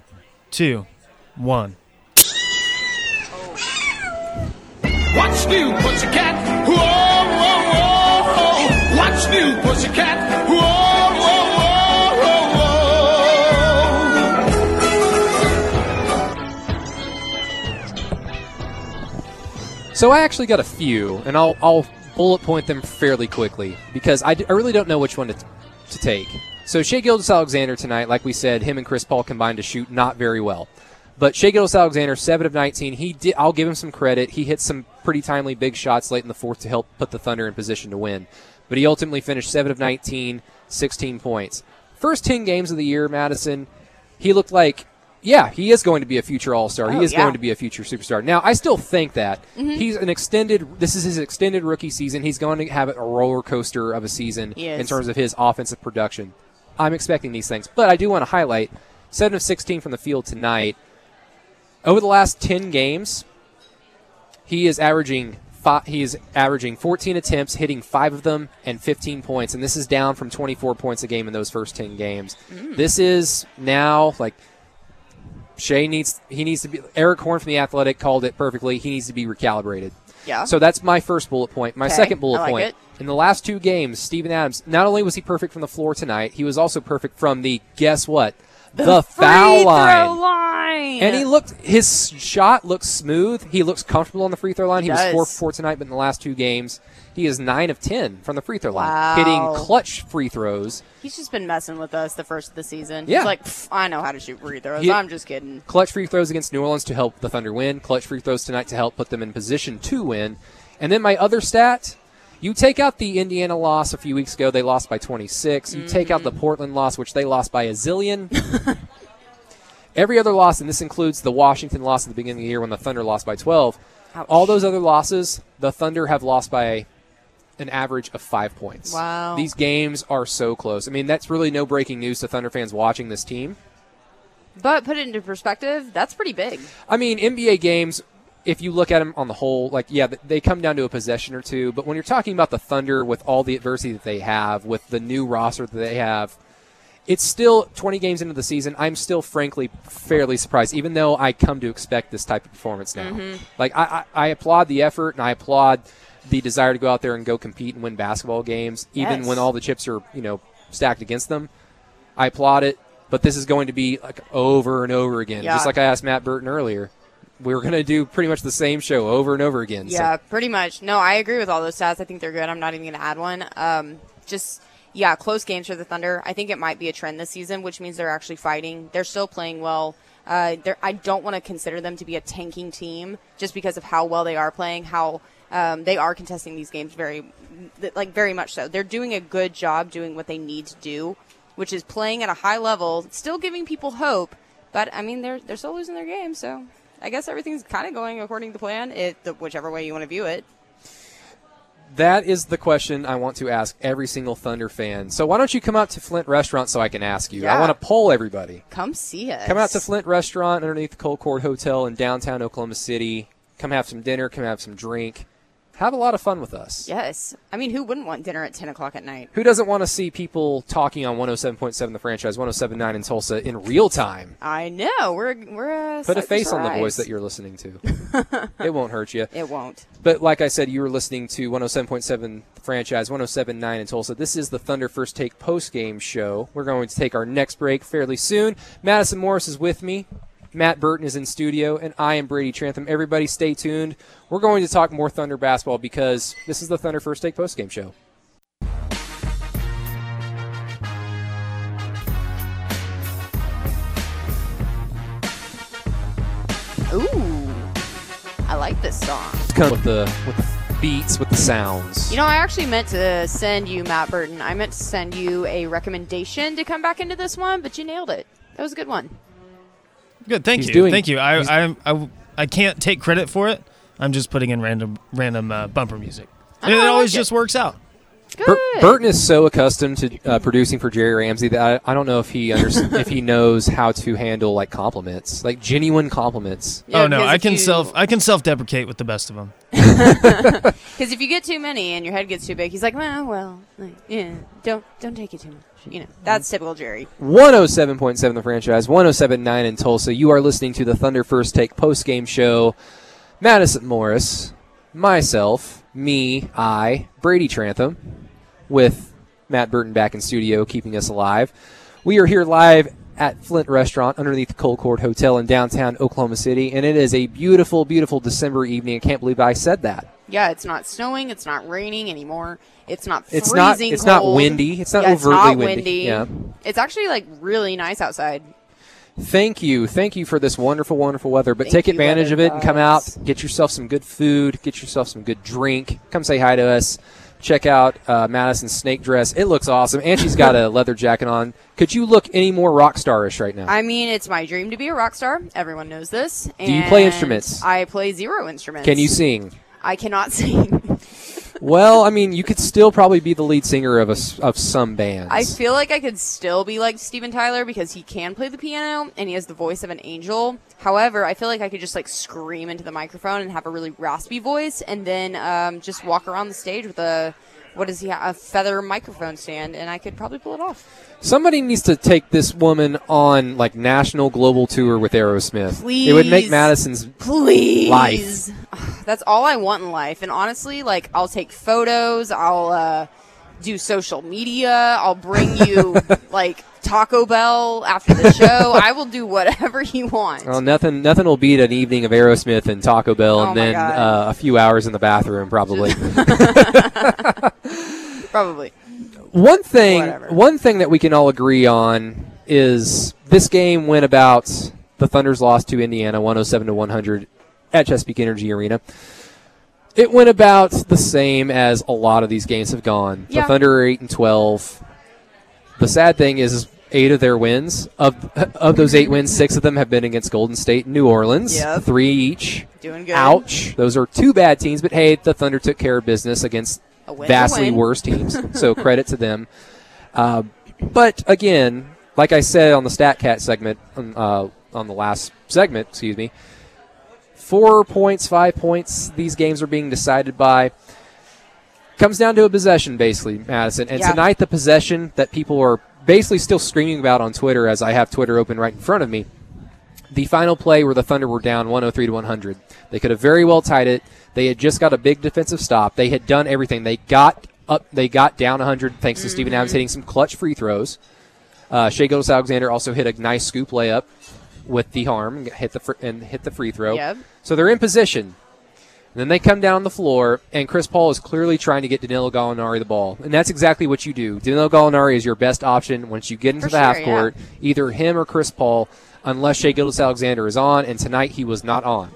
two, one. What's new, pussycat? Whoa, whoa, whoa. new pussycat. Whoa, whoa, whoa, whoa, whoa. So I actually got a few, and I'll, I'll bullet point them fairly quickly because I, d- I really don't know which one to, t- to take. So Shai Gilgeous-Alexander tonight, like we said, him and Chris Paul combined to shoot not very well. But Shai Gilgeous-Alexander, seven of nineteen. He did. I'll give him some credit. He hit some pretty timely big shots late in the fourth to help put the Thunder in position to win. But he ultimately finished seven of 19, 16 points. First ten games of the year, Madison, he looked like. Yeah, he is going to be a future All Star. Oh, he is yeah. going to be a future superstar. Now, I still think that mm-hmm. he's an extended. This is his extended rookie season. He's going to have a roller coaster of a season in terms of his offensive production. I'm expecting these things, but I do want to highlight seven of 16 from the field tonight. Over the last 10 games, he is averaging fi- he is averaging 14 attempts, hitting five of them, and 15 points. And this is down from 24 points a game in those first 10 games. Mm. This is now like Shai needs he needs to be. Erik Horne from the Athletic called it perfectly. He needs to be recalibrated. Yeah. So that's my first bullet point. My Okay, second bullet I like point. it. In the last two games, Steven Adams, not only was he perfect from the floor tonight, he was also perfect from the guess what? The, foul Free line. throw line. And he looked his shot looks smooth. He looks comfortable on the free throw line. He, He was four for four tonight, but in the last two games, he is nine of ten from the free throw line, Wow. hitting clutch free throws. He's just been messing with us the first of the season. Yeah. He's like, I know how to shoot free throws. He- I'm just kidding. Clutch free throws against New Orleans to help the Thunder win. Clutch free throws tonight to help put them in position to win. And then my other stat, you take out the Indiana loss a few weeks ago, they lost by 26. You take out the mm-hmm. Portland loss, which they lost by a zillion. *laughs* Every other loss, and this includes the Washington loss at the beginning of the year when the Thunder lost by 12, Ouch. all those other losses, the Thunder have lost by an average of five points. Wow. These games are so close. I mean, that's really no breaking news to Thunder fans watching this team. But put it into perspective, that's pretty big. I mean, NBA games, if you look at them on the whole, like, yeah, they come down to a possession or two. But when you're talking about the Thunder with all the adversity that they have, with the new roster that they have, it's still 20 games into the season. I'm still, frankly, fairly surprised, even though I come to expect this type of performance now. Mm-hmm. Like, I, I, I applaud the effort and I applaud the desire to go out there and go compete and win basketball games, even Yes. when all the chips are, you know, stacked against them. I applaud it, but this is going to be like over and over again. Yeah. Just like I asked Matt Burton earlier, we are going to do pretty much the same show over and over again. So- Yeah, pretty much. No, I agree with all those stats. I think they're good. I'm not even going to add one. Um, just yeah, close games for the Thunder. I think it might be a trend this season, which means they're actually fighting. They're still playing well. Uh, I don't want to consider them to be a tanking team just because of how well they are playing, how um, they are contesting these games very, like very much so. They're doing a good job doing what they need to do, which is playing at a high level, still giving people hope. But I mean, they're they're still losing their game, so I guess everything's kind of going according to plan, it, the, whichever way you want to view it. That is the question I want to ask every single Thunder fan. So why don't you come out to Flint Restaurant so I can ask you? I want to poll everybody. Come see us. Come out to Flint Restaurant underneath the Colcord Hotel in downtown Oklahoma City. Come have some dinner. Come have some drink. Have a lot of fun with us. Yes. I mean, who wouldn't want dinner at 10 o'clock at night? Who doesn't want to see people talking on 107.7 the franchise, 107.9 in Tulsa in real time? I know. We're, we're a Put a face on the voice that you're listening to. *laughs* it won't hurt you. It won't. But like I said, you were listening to 107.7 the franchise, 107.9 in Tulsa. This is the Thunder First Take post game show. We're going to take our next break fairly soon. Madison Morris is with me. Matt Burton is in studio, and I am Brady Trantham. Everybody, stay tuned. We're going to talk more Thunder basketball because this is the Thunder First Take post game show. Ooh. I like this song. Come with the with the beats, with the sounds. You know, I actually meant to send you, Matt Burton, I meant to send you a recommendation to come back into this one, but you nailed it. That was a good one. Good, thank He's you, doing- thank you. I, I, I, I can't take credit for it. I'm just putting in random, random uh, bumper music, and Oh, it I always like it. just works out. Good. Bur- Burton is so accustomed to uh, producing for Jerry Ramsey that I, I don't know if he under- *laughs* if he knows how to handle like compliments, like genuine compliments. Yeah, oh no, I can you- self, I can self-deprecate with the best of them. *laughs* *laughs* Because if you get too many and your head gets too big, he's like, well, well, like, yeah, don't don't take it too much. You know, mm-hmm. that's typical Jerry. 107.7 the franchise, 107.9 in Tulsa. You are listening to the Thunder First Take post game show. Madison Morris, myself, me, I, Brady Trantham, with Matt Burton back in studio, keeping us alive. We are here live at Flint Restaurant underneath the Colcord Hotel in downtown Oklahoma City, and it is a beautiful, beautiful December evening. I can't believe I said that. Yeah, it's not snowing. It's not raining anymore. It's not freezing It's not- it's not windy. It's not yeah, overtly it's not windy. windy. Yeah. It's actually like really nice outside. Thank you. Thank you for this wonderful, wonderful weather. But Thank take advantage of it and come out, get yourself some good food, get yourself some good drink. Come say hi to us. Check out uh, Madison's snake dress. It looks awesome. And she's got a *laughs* leather jacket on. Could you look any more rock starish right now? I mean, it's my dream to be a rock star. Everyone knows this. Do you play instruments? I play zero instruments. Can you sing? I cannot *laughs* sing. Well, I mean, you could still probably be the lead singer of a of some bands. I feel like I could still be like Steven Tyler because he can play the piano and he has the voice of an angel. However, I feel like I could just like scream into the microphone and have a really raspy voice and then um, just walk around the stage with a what does he have? A feather microphone stand and I could probably pull it off. Somebody needs to take this woman on like national global tour with Aerosmith. Please. It would make. Madison's Please. Life. *sighs* That's all I want in life. And honestly, like I'll take photos, I'll uh, do social media, I'll bring you *laughs* like Taco Bell after the show. I will do whatever *laughs* you want. Well, nothing, nothing will beat an evening of Aerosmith and Taco Bell, Oh and then uh, a few hours in the bathroom, probably. *laughs* Probably. One thing, Whatever. one thing that we can all agree on is this game went about. The Thunder's lost to Indiana, 107 to 100, at Chesapeake Energy Arena. It went about the same as a lot of these games have gone. Yeah. The Thunder are eight and 12. The sad thing is, is eight of their wins of of those eight wins, six of them have been against Golden State and New Orleans. Yep. Three each. Doing good. Ouch. Those are two bad teams, but hey, the Thunder took care of business against A win's a vastly worse teams. *laughs* so credit to them. Uh, but again, like I said on the StatCat segment, um, uh, on the last segment, excuse me, four points, five points, these games are being decided by. Comes down to a possession, basically, Madison. And Yeah. tonight, the possession that people are basically still screaming about on Twitter, as I have Twitter open right in front of me, the final play where the Thunder were down 103 to 100. They could have very well tied it. They had just got a big defensive stop. They had done everything. They got up. They got down 100 thanks to Steven Adams hitting some clutch free throws. Uh, Shai Gilgeous-Alexander also hit a nice scoop layup with the harm and hit the fr- and hit the free throw. Yep. So they're in position. And then they come down on the floor, and Chris Paul is clearly trying to get Danilo Gallinari the ball, and that's exactly what you do. Danilo Gallinari is your best option once you get into For the sure, half yeah. court. Either him or Chris Paul, unless Shai Gilgeous-Alexander is on, and tonight he was not on.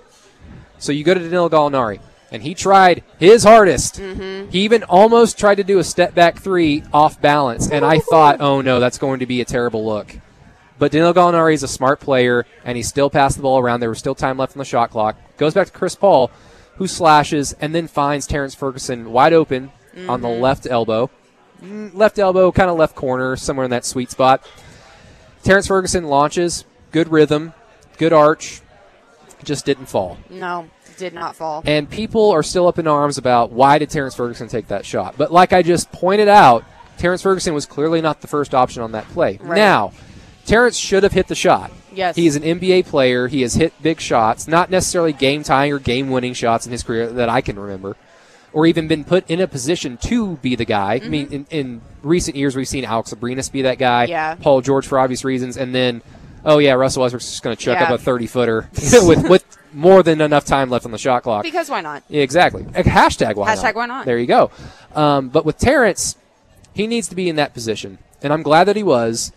So you go to Danilo Gallinari, and he tried his hardest. Mm-hmm. He even almost tried to do a step back three off balance, and I thought, oh no, that's going to be a terrible look. But Danilo Gallinari is a smart player, and he still passed the ball around. There was still time left on the shot clock. Goes back to Chris Paul, who slashes and then finds Terrence Ferguson wide open on the left elbow. Mm, Left elbow, kind of left corner, somewhere in that sweet spot. Terrence Ferguson launches, good rhythm, good arch, just didn't fall. No, did not fall. And people are still up in arms about why did Terrence Ferguson take that shot. But like I just pointed out, Terrence Ferguson was clearly not the first option on that play. Right. Now, Terrence should have hit the shot. Yes. He is an NBA player. He has hit big shots, not necessarily game tying or game winning shots in his career that I can remember, or even been put in a position to be the guy. I mean, in, in recent years, we've seen Alex Abrines be that guy, Mm-hmm. Yeah. Paul George for obvious reasons, and then, oh, yeah, Russell Westbrook's just going to chuck Yeah. up a 30 footer *laughs* with, with more than enough time left on the shot clock. because why not? Yeah, exactly. Hashtag why not? Hashtag why not? There you go. Um, but with Terrence, he needs to be in that position, and I'm glad that he was.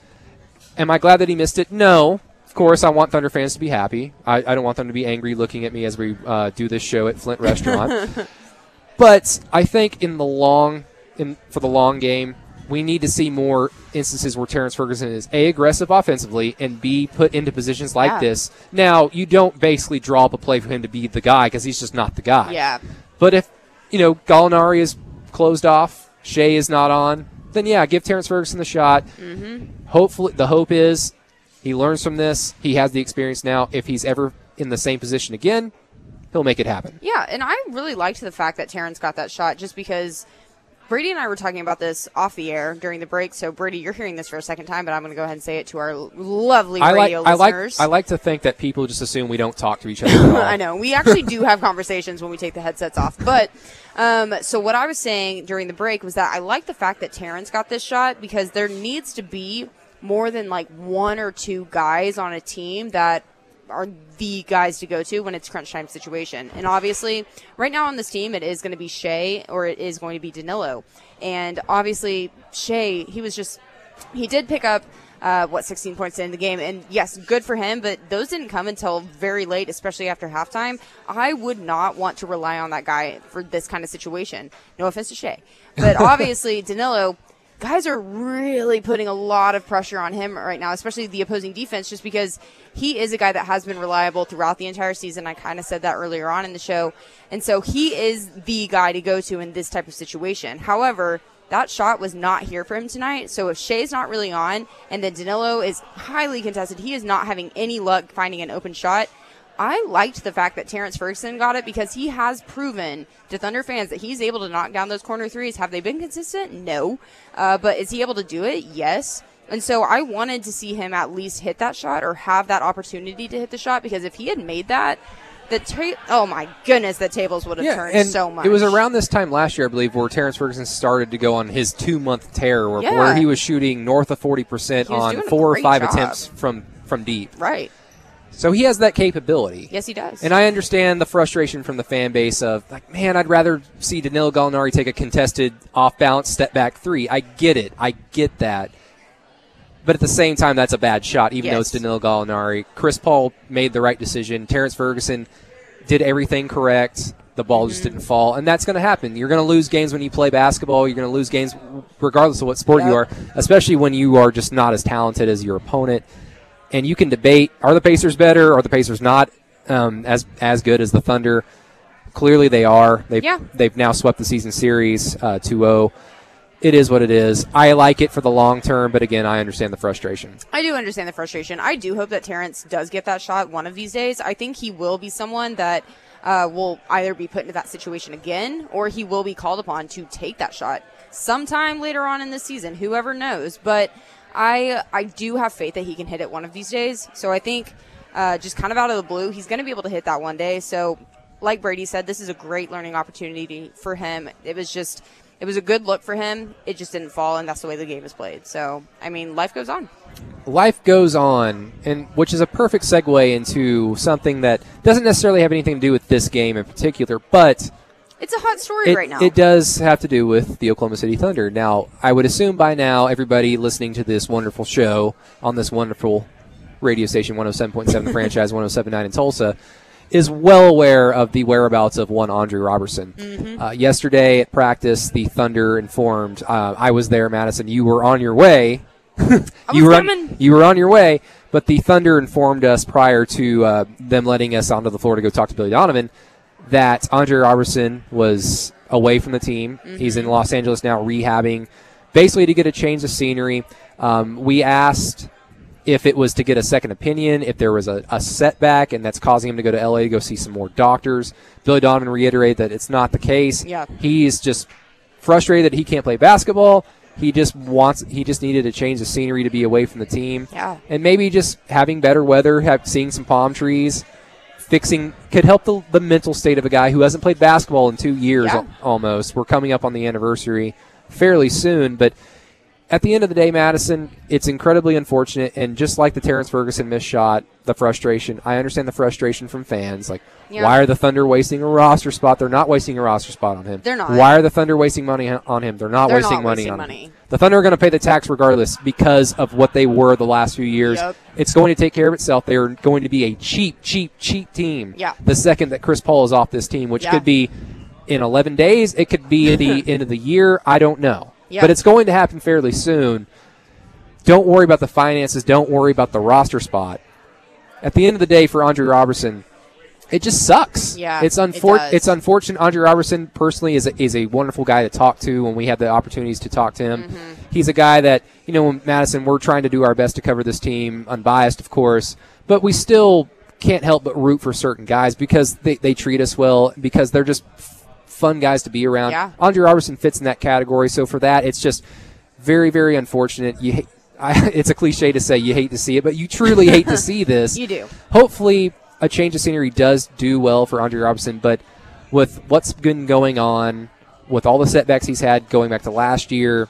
Am I glad that he missed it? No. Of course, I want Thunder fans to be happy. I, I don't want them to be angry looking at me as we uh, do this show at Flint Restaurant. *laughs* but I think in the long, in for the long game, we need to see more instances where Terrence Ferguson is a aggressive offensively and b put into positions like Yeah. this. Now, you don't basically draw up a play for him to be the guy because he's just not the guy. Yeah. But if you know Gallinari is closed off, Shai is not on, then yeah, give Terrence Ferguson the shot. Mm-hmm. Hopefully, the hope is he learns from this. He has the experience now. If he's ever in the same position again, he'll make it happen. Yeah, and I really liked the fact that Terrence got that shot just because Brady and I were talking about this off the air during the break. So Brady, you're hearing this for a second time, but I'm going to go ahead and say it to our lovely I like radio I like. I like to think that people just assume we don't talk to each other. *laughs* I know. We actually do have conversations when we take the headsets off. But um, so what I was saying during the break was that I like the fact that Terrence got this shot because there needs to be more than like one or two guys on a team that are the guys to go to when it's crunch time situation. And obviously, right now on this team, it is going to be Shai or it is going to be Danilo. And obviously, Shai, he was just he did pick up uh, what 16 points in the game, and yes, good for him. But those didn't come until very late, especially after halftime. I would not want to rely on that guy for this kind of situation. No offense to Shai, but *laughs* obviously Danilo. Guys are really putting a lot of pressure on him right now, especially the opposing defense, just because he is a guy that has been reliable throughout the entire season. I kind of said that earlier on in the show. And so he is the guy to go to in this type of situation. However, that shot was not here for him tonight. So if Shai's not really on and then Danilo is highly contested, he is not having any luck finding an open shot. I liked the fact that Terrence Ferguson got it because he has proven to Thunder fans that he's able to knock down those corner threes. Have they been consistent? No. Uh, but is he able to do it? Yes. And so I wanted to see him at least hit that shot or have that opportunity to hit the shot because if he had made that, the ta- oh my goodness, the tables would have turned and so much. It was around this time last year, I believe, where Terrence Ferguson started to go on his two month tear, where, Yeah. where he was shooting north of forty percent on four or five job. attempts from from deep. right. So he has that capability. Yes, he does. And I understand the frustration from the fan base of like, man, I'd rather see Danilo Gallinari take a contested off balance step back three. I get it. I get that. But at the same time, that's a bad shot, even though it's Danilo Gallinari. Chris Paul made the right decision. Terrence Ferguson did everything correct. The ball just Mm-hmm. didn't fall. And that's going to happen. You're going to lose games when you play basketball. You're going to lose games regardless of what sport you are, especially when you are just not as talented as your opponent and you can debate: Are the Pacers better? Are the Pacers not um, as as good as the Thunder? Clearly, they are. They've Yeah. they've now swept the season series uh, 2-0. It is what it is. I like it for the long term, but again, I understand the frustration. I do understand the frustration. I do hope that Terrence does get that shot one of these days. I think he will be someone that uh, will either be put into that situation again or he will be called upon to take that shot sometime later on in the season. Whoever knows. But I I do have faith that he can hit it one of these days. So I think uh, just kind of out of the blue, he's going to be able to hit that one day. So like Brady said, this is a great learning opportunity for him. It was just. It was a good look for him. It just didn't fall, and that's the way the game is played. So, I mean, life goes on. life goes on, and which is a perfect segue into something that doesn't necessarily have anything to do with this game in particular, but It's a hot story it, right now. it does have to do with the Oklahoma City Thunder. Now, I would assume by now everybody listening to this wonderful show on this wonderful radio station 107.7 *laughs* franchise 107.9 in Tulsa is well aware of the whereabouts of one Andre Roberson. Mm-hmm. Uh, yesterday at practice, the Thunder informed uh, I was there, Madison. You were on your way. *laughs* you were on, coming. you were on your way, but the Thunder informed us prior to uh, them letting us onto the floor to go talk to Billy Donovan that Andre Roberson was away from the team. He's in Los Angeles now rehabbing, basically to get a change of scenery. Um, we asked if it was to get a second opinion, if there was a, a setback, and that's causing him to go to LA to go see some more doctors. Billy Donovan reiterated that it's not the case. Yeah. He's just frustrated that he can't play basketball. He just wants. He just needed to change the scenery to be away from the team. Yeah. And maybe just having better weather, have, seeing some palm trees, fixing could help the, the mental state of a guy who hasn't played basketball in two years Yeah. al- almost. We're coming up on the anniversary fairly soon, but at the end of the day, Madison, it's incredibly unfortunate. And just like the Terrence Ferguson missed shot, the frustration, I understand the frustration from fans. Like, Yeah. why are the Thunder wasting a roster spot? They're not wasting a roster spot on him. They're not. Why are the Thunder wasting money on him? They're not They're wasting not money wasting on money. him. The Thunder are going to pay the tax regardless because of what they were the last few years. Yep. It's going to take care of itself. They are going to be a cheap, cheap, cheap team. Yeah. The second that Chris Paul is off this team, which Yeah. could be in 11 days, it could be at the *laughs* end of the year. I don't know. Yeah. But it's going to happen fairly soon. Don't worry about the finances. Don't worry about the roster spot. At the end of the day, for Andre Roberson, it just sucks. Yeah, it's it unfor-. It's unfortunate. Andre Roberson personally is a, is a wonderful guy to talk to when we have the opportunities to talk to him. Mm-hmm. He's a guy that you know, when Madison, we're trying to do our best to cover this team, unbiased, of course, but we still can't help but root for certain guys because they, they treat us well because they're just f- fun guys to be around. Yeah. Andre Roberson fits in that category. So for that, it's just very, very unfortunate. You, ha- *laughs* I, it's a cliche to say you hate to see it, but you truly hate to *laughs* see this. You do. Hopefully, a change of scenery does do well for Andre Roberson, but with what's been going on, with all the setbacks he's had going back to last year,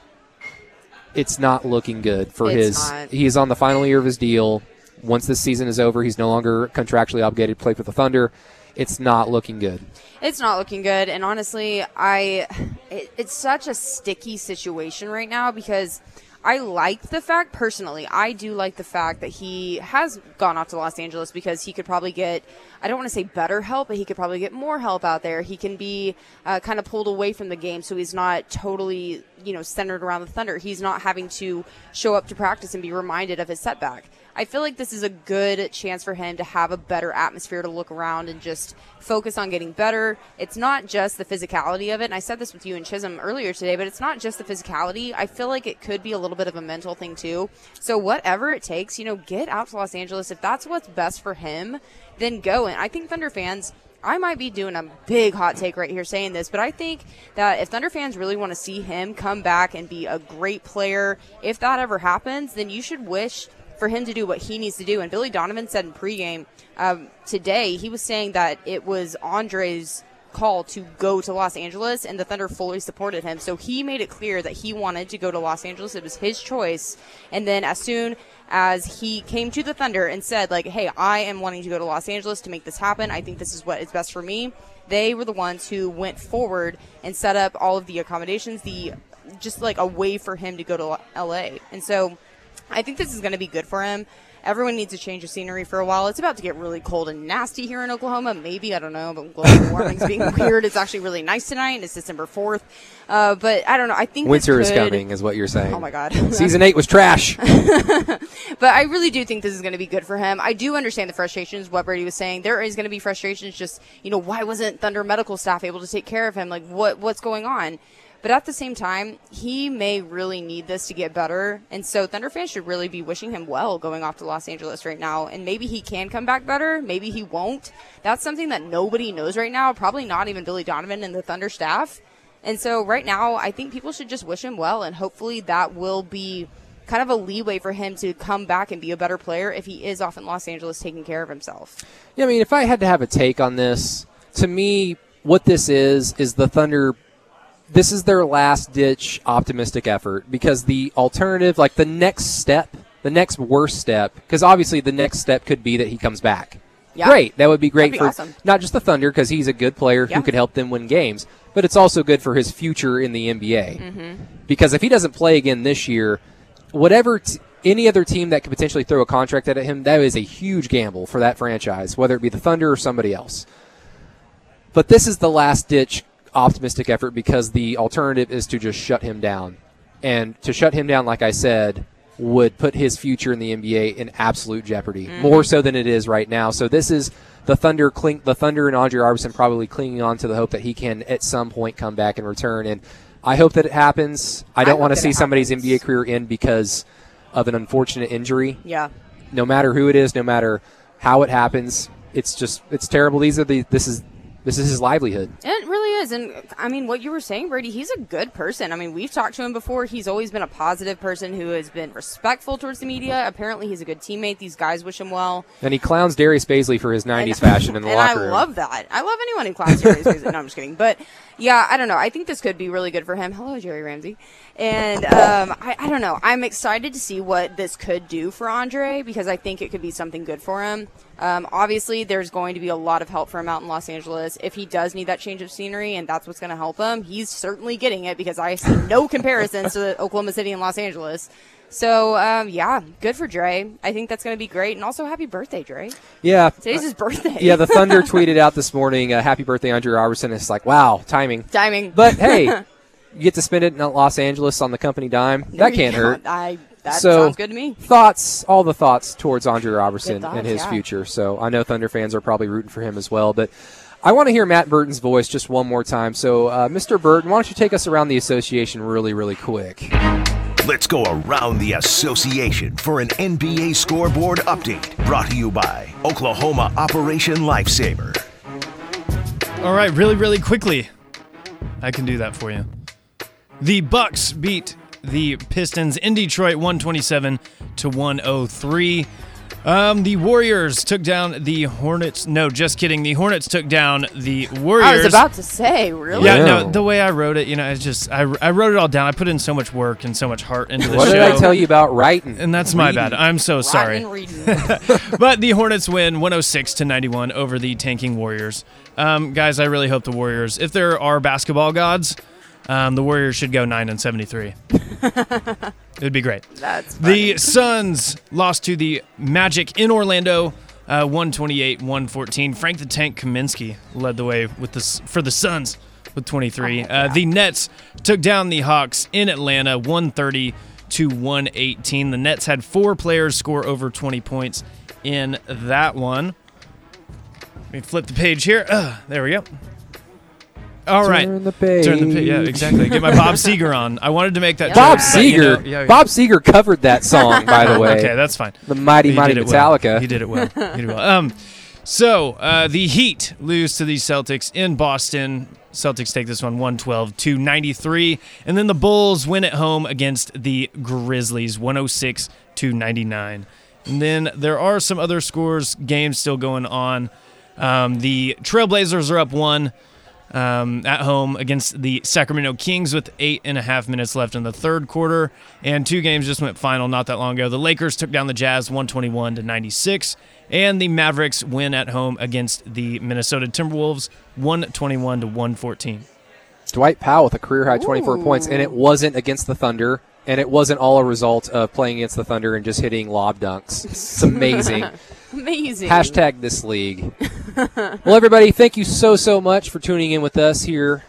it's not looking good for It's his. not. He is on the final year of his deal. Once this season is over, he's no longer contractually obligated to play for the Thunder. It's not looking good. It's not looking good, and honestly, I it, it's such a sticky situation right now because I like the fact personally. I do like the fact that he has gone off to Los Angeles because he could probably get I don't want to say better help, but he could probably get more help out there. He can be uh, kind of pulled away from the game, so he's not totally you know centered around the Thunder. He's not having to show up to practice and be reminded of his setback. I feel like this is a good chance for him to have a better atmosphere to look around and just focus on getting better. It's not just the physicality of it. And I said this with you and Chisholm earlier today, but it's not just the physicality. I feel like it could be a little bit of a mental thing too. So whatever it takes, you know, get out to Los Angeles. If that's what's best for him, then go. And I think Thunder fans I might be doing a big hot take right here saying this, but I think that if Thunder fans really want to see him come back and be a great player, if that ever happens, then you should wish for him to do what he needs to do. And Billy Donovan said in pregame um, today, he was saying that it was Andre's call to go to Los Angeles, and the Thunder fully supported him. So he made it clear that he wanted to go to Los Angeles. It was his choice. And then as soon as he came to the Thunder and said, like, hey, I am wanting to go to Los Angeles to make this happen. I think this is what is best for me. They were the ones who went forward and set up all of the accommodations, the just like a way for him to go to LA. And so I think this is going to be good for him. Everyone needs a change of scenery for a while. It's about to get really cold and nasty here in Oklahoma. Maybe I don't know, but global *laughs* warming's being weird. It's actually really nice tonight. It's December fourth, uh, but I don't know. I think Winter is coming, is what you're saying. Oh my god! *laughs* Season eight was trash. *laughs* But I really do think this is going to be good for him. I do understand the frustrations. What Brady was saying, there is going to be frustrations. Just you know, why wasn't Thunder medical staff able to take care of him? Like, what what's going on? But at the same time, he may really need this to get better, and so Thunder fans should really be wishing him well going off to Los Angeles right now. And maybe he can come back better. Maybe he won't. That's something that nobody knows right now. Probably not even Billy Donovan and the Thunder staff. And so right now, I think people should just wish him well, and hopefully that will be kind of a leeway for him to come back and be a better player if he is off in Los Angeles taking care of himself. Yeah, I mean, if I had to have a take on this, to me, what this is is the Thunder. This is their last ditch optimistic effort because the alternative, like the next step, the next worst step, because obviously the next step could be that he comes back. Yeah. Great, that would be great be for awesome. not just the Thunder because he's a good player Yeah. who could help them win games, but it's also good for his future in the NBA. Mm-hmm. Because if he doesn't play again this year, whatever t- any other team that could potentially throw a contract at him, that is a huge gamble for that franchise, whether it be the Thunder or somebody else. But this is the last ditch optimistic effort because the alternative is to just shut him down. And to shut him down, like I said, would put his future in the NBA in absolute jeopardy, more so than it is right now. So this is the Thunder cling, the Thunder and Andre Roberson probably clinging on to the hope that he can at some point come back and return. And I hope that it happens. I don't hope want to see somebody's. NBA career end because of an unfortunate injury Yeah. no matter who it is, no matter how it happens, it's just it's terrible. These are the this is this is his livelihood. It really is. And I mean, what you were saying, Brady, he's a good person. I mean, we've talked to him before. He's always been a positive person who has been respectful towards the media. Apparently, he's a good teammate. These guys wish him well. And he clowns Darius Bazley for his '90s And- fashion in the *laughs* and locker I room. love that. I love anyone who clowns Jerry Ramsey. No, I'm just kidding. But yeah, I don't know. I think this could be really good for him. Hello, Jerry Ramsey. And um, I, I don't know. I'm excited to see what this could do for Andre because I think it could be something good for him. Um, obviously, there's going to be a lot of help for him out in Los Angeles. If he does need that change of scenery and that's what's going to help him, he's certainly getting it because I see no comparisons to *laughs* Oklahoma City and Los Angeles. So, um, yeah, good for Dre. I think that's going to be great. And also, happy birthday, Dre. Yeah, Today's his birthday. yeah. The Thunder *laughs* tweeted out this morning, uh, "Happy birthday, Andre Roberson." It's like, wow, timing. Timing. But hey, *laughs* you get to spend it in Los Angeles on the company dime. That can't hurt. I that so sounds good to me. Thoughts, all the thoughts towards Andre Roberson thoughts, and his yeah. future. So I know Thunder fans are probably rooting for him as well. But I want to hear Matt Burton's voice just one more time. So, uh, Mr. Burton, why don't you take us around the association really, really quick? Let's go around the association for an NBA scoreboard update brought to you by Oklahoma Operation Lifesaver. All right, really, really quickly. I can do that for you. The Bucks beat the Pistons in Detroit 127 to 103. Um, the Warriors took down the Hornets. No, just kidding. The Hornets took down the Warriors. I was about to say, really? Yeah, Yeah. no, the way I wrote it, you know, it's just I, I wrote it all down. I put in so much work and so much heart into the show. What did I tell you about writing? And that's my bad. I'm so sorry. Writing and reading. *laughs* But the Hornets win 106 to 91 over the tanking Warriors. Um, guys, I really hope the Warriors, if there are basketball gods, um, the Warriors should go 9 and 73. It'd be great. That's funny. The *laughs* Suns lost to the Magic in Orlando, uh, 128 114. Frank the Tank Kaminsky led the way with this for the Suns with 23. Uh, the Nets took down the Hawks in Atlanta, 130 to 118. The Nets had four players score over 20 points in that one. Let me flip the page here. Ugh, there we go. All right. Turn the page. Turn the page. Yeah, exactly. Get my Bob Seger on. I wanted to make that. Bob joke, but, you know, Seger. yeah, yeah. Bob Seger covered that song, by the way. Okay, that's fine. the mighty, mighty did it well. Metallica. He did it well. He did it well. Um, so uh, the Heat lose to the Celtics in Boston. Celtics take this one 112 to 93, and then the Bulls win at home against the Grizzlies 106 to 99. And then there are some other scores games still going on. Um, the Trailblazers are up one um, at home against the Sacramento Kings with eight and a half minutes left in the third quarter. And two games just went final not that long ago. The Lakers took down the Jazz 121 to 96, and the Mavericks win at home against the Minnesota Timberwolves 121 to 114. Dwight Powell with a career high 24 points, and it wasn't against the Thunder, and it wasn't all a result of playing against the Thunder and just hitting lob dunks. It's amazing. *laughs* Amazing. Hashtag this league. well, everybody, thank you so, so much for tuning in with us here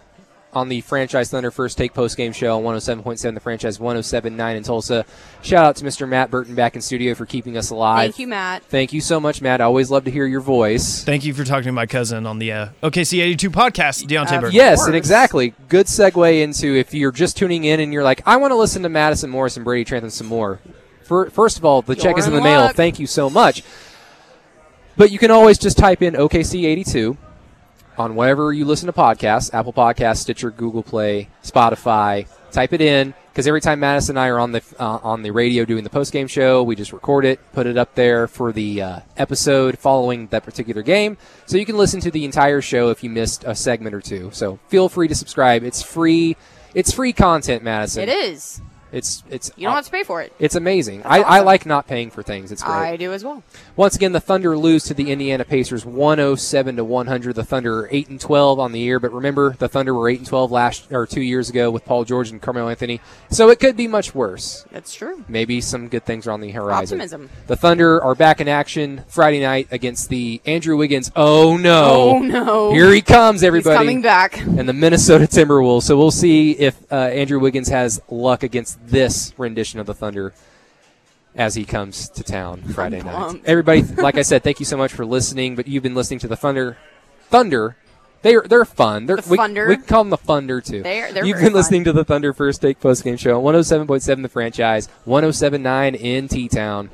on the Franchise Thunder First Take Post Game Show on 107.7, the franchise 107.9 in Tulsa. Shout out to Mr. Matt Burton back in studio for keeping us alive. Thank you, Matt. Thank you so much, Matt. I always love to hear your voice. Thank you for talking to my cousin on the uh, OKC 82 podcast, Deonte Uh, Burton. Yes, and exactly. Good segue into if you're just tuning in and you're like, I want to listen to Madison Morris and Brady Trantham some more. For, first of all, the check You're is in in the mail. Thank you so much. But you can always just type in OKC82 on wherever you listen to podcasts Apple Podcasts, Stitcher, Google Play, Spotify. Type it in because every time Madison and I are on the uh, on the radio doing the post game show, we just record it, put it up there for the uh, episode following that particular game, so you can listen to the entire show if you missed a segment or two. So feel free to subscribe. It's free. It's free content, Madison. It is. It's it's You don't have to pay for it. it's amazing. I, I awesome. like not paying for things. It's great. I do as well. Once again, the Thunder lose to the Indiana Pacers 107 to 100. The Thunder are 8 and 12 on the year, but remember the Thunder were 8 and 12 last or 2 years ago with Paul George and Carmelo Anthony. So it could be much worse. That's true. Maybe some good things are on the horizon. Optimism. The Thunder are back in action Friday night against the Andrew Wiggins. Oh no. Oh, no. Here he comes everybody. He's coming back. And the Minnesota Timberwolves. So we'll see if uh, Andrew Wiggins has luck against this rendition of the Thunder as he comes to town *laughs* Friday night. Everybody, like I said, thank you so much for listening. But you've been listening to the Thunder. Thunder. They're they're fun. They're, The we, Thunder. we call them the Thunder too. They're- they're You've been listening fun. to the Thunder First Take Post Game Show, 107.7 the franchise, 107.9 in T Town.